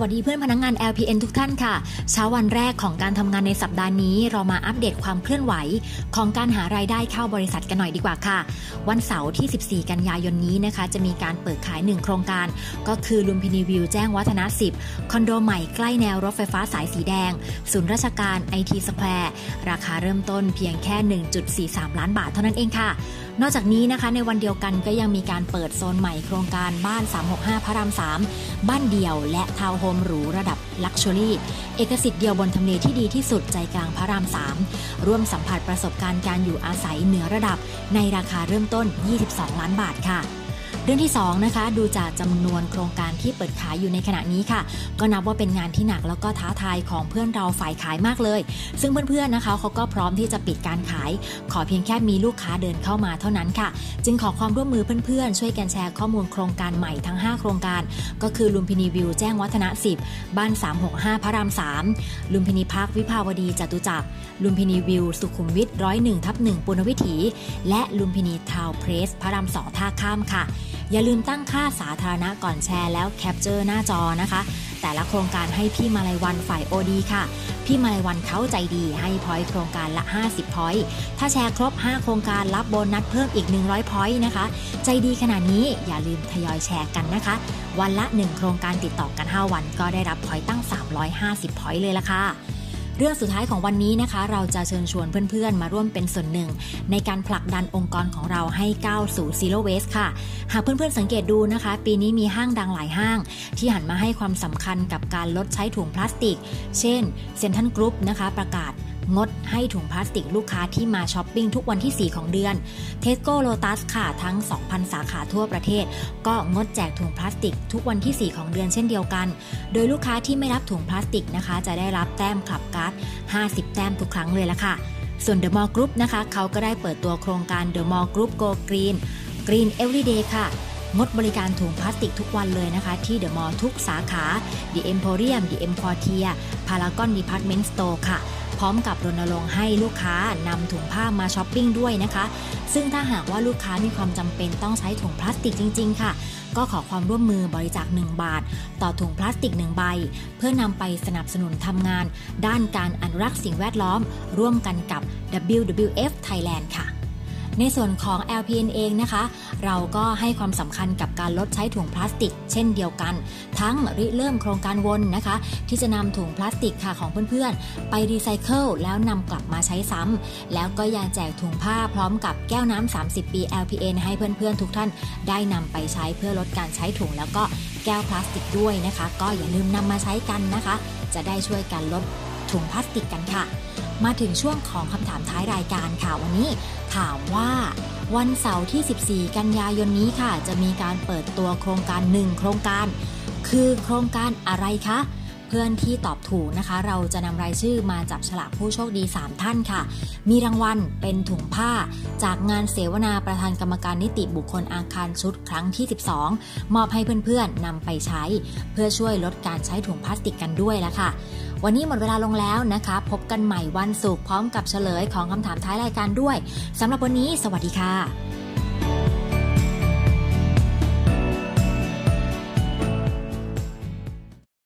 วัสดีเพื่อนพนักงาน LPN ทุกท่านค่ะ เช้าวันแรกของการทำงานในสัปดาห์นี้เรามาอัปเดตความเคลื่อนไหว ของการหารายได้เข้าบริษัทกันหน่อยดีกว่าค่ะ วันเสาร์ที่ 14 กันยายนนี้นะคะ จะมีการเปิดขาย 1 โครงการ ก็คือลุมพินีวิวแจ้งวัฒนะ 10 คอนโดใหม่ใกล้แนวรถไฟฟ้าสายสีแดง ศูนย์ราชการไอทีสแควร์ราคาเริ่มต้นเพียงแค่ 1.43 ล้านบาทเท่านั้นเองค่ะ นอกจากนี้นะคะในวันเดียวกันก็ยังมีการเปิดโซนใหม่โครงการบ้าน 365 พระราม 3 บ้านเดี่ยวและทาวน์โฮมหรูระดับ luxury เอกสิทธิ์เดียวบนทำเลที่ดีที่สุดใจกลางพระราม 3 ร่วมสัมผัสประสบการณ์การอยู่อาศัยเหนือระดับ ในราคาเริ่มต้น 22 ล้านบาทค่ะ เรื่องที่2นะคะดูจากจำนวนโครงการที่เปิดขายอยู่ในขณะนี้ค่ะ ก็นับว่าเป็นงานที่หนักแล้วก็ท้าทายของเพื่อนเราฝ่ายขายมากเลย ซึ่งเพื่อนๆนะคะเขาก็พร้อมที่จะปิดการขาย ขอเพียงแค่มีลูกค้าเดินเข้ามาเท่านั้นค่ะ จึงขอความร่วมมือเพื่อนๆ ช่วยกันแชร์ข้อมูลโครงการใหม่ทั้ง 5 โครงการ ก็คือลุมพินีวิวแจ้งวัฒนะ 10 บ้าน 365 พระราม 3 ลุมพินีพาร์ควิภาวดีจตุจักรลุมพินีวิว สุขุมวิทร้อยหนึ่งทับหนึ่งปุณณวิถี และลุมพินีทาวน์เพลสพระรามสองท่าข้ามค่ะ อย่าลืมตั้งค่าสาธารณะก่อนแชร์แล้ว capture หน้าจอนะคะ แต่ละโครงการให้พี่มาลัยวันฝ่าย OD ค่ะ พี่มาลัยวันเขาใจดีให้ point โครงการละ 50 pointถ้าแชร์ครบ 5 โครงการรับโบนัสเพิ่มอีก 100 point นะคะ ใจดีขนาดนี้อย่าลืมทยอยแชร์กันนะคะ วันละ 1 โครงการติดต่อกัน 5 วัน ก็ได้รับ point ตั้ง 350 point เลยละค่ะ เรื่องสุดท้ายของวันนี้นะคะ เราจะเชิญชวนเพื่อนๆ มาร่วมเป็นส่วนหนึ่ง ในการผลักดันองค์กรของเราให้ก้าวสู่ Zero Waste ค่ะ หากเพื่อนๆสังเกตดูนะคะ ปีนี้มีห้างดังหลายห้าง ที่หันมาให้ความสำคัญกับการลดใช้ถุงพลาสติก เช่นเซ็นทรัลกรุ๊ปนะคะประกาศ งดให้ถุงพลาสติกลูกค้าที่มาช้อปปิ้งทุกวันที่ 4 ของเดือนเทสโก้โลตัสค่ะทั้ง 2,000 สาขาทั่วประเทศ ก็งดแจกถุงพลาสติกทุกวันที่ 4 ของเดือนเช่นเดียวกัน โดยลูกค้าที่ไม่รับถุงพลาสติกนะคะ จะได้รับแต้ม Clubcard 50 แต้มทุกครั้งเลยละค่ะ ส่วน The Mall Group นะคะเขาก็ได้เปิดตัวโครงการ The Mall Group Go Green Green Everyday ค่ะงดบริการถุงพลาสติกทุกวันเลยนะคะ ที่เดอะมอลล์ทุกสาขา The Emporium The M Quartier Paragon Department Store ค่ะ พร้อมกับรณรงค์ให้ลูกค้านำถุงผ้ามาช้อปปิ้งด้วยนะคะ ซึ่งถ้าหากว่าลูกค้ามีความจำเป็นต้องใช้ถุงพลาสติกจริง ๆ ค่ะ ก็ขอความร่วมมือบริจาค 1 บาท ต่อถุงพลาสติก 1 ใบ เพื่อนำไปสนับสนุนทำงาน ด้านการอนุรักษ์สิ่งแวดล้อม ร่วมกันกับ WWF Thailand ค่ะ ในส่วนของ LPN เองนะคะ เราก็ให้ความสำคัญกับการลดใช้ถุงพลาสติก เช่นเดียวกัน ทั้งริเริ่มโครงการวนนะคะ ที่จะนำถุงพลาสติกค่ะของเพื่อนๆ ไปรีไซเคิลแล้วนำกลับมาใช้ซ้ำแล้วก็ยังแจกถุงผ้าพร้อมกับแก้วน้ำ30 ปี LPN ให้เพื่อนๆ ทุกท่านได้นำไปใช้เพื่อลดการใช้ถุงแล้วก็แก้วพลาสติกด้วยนะคะ ก็อย่าลืมนำมาใช้กันนะคะ จะได้ช่วยกันลด ถุงพลาสติกกันค่ะ มาถึงช่วงของคำถามท้ายรายการค่ะวันนี้ ถามว่าวันเสาร์ที่ 14 กันยายนนี้ค่ะ จะมีการเปิดตัวโครงการหนึ่งโครงการ คือโครงการอะไรคะ เพื่อนที่ตอบถูกนะคะ เราจะนำรายชื่อมาจับฉลากผู้โชคดี 3 ท่านค่ะ มีรางวัลเป็นถุงผ้า จากงานเสวนาประธานกรรมการนิติบุคคลอาคารชุดครั้งที่ 12 มอบให้เพื่อนๆนำไปใช้ เพื่อช่วยลดการใช้ถุงพลาสติกกันด้วยละค่ะ วันนี้หมดเวลาลงแล้วนะคะ พบกันใหม่วันศุกร์พร้อมกับเฉลยของคำถามท้ายรายการด้วยสำหรับวันนี้ สวัสดีค่ะ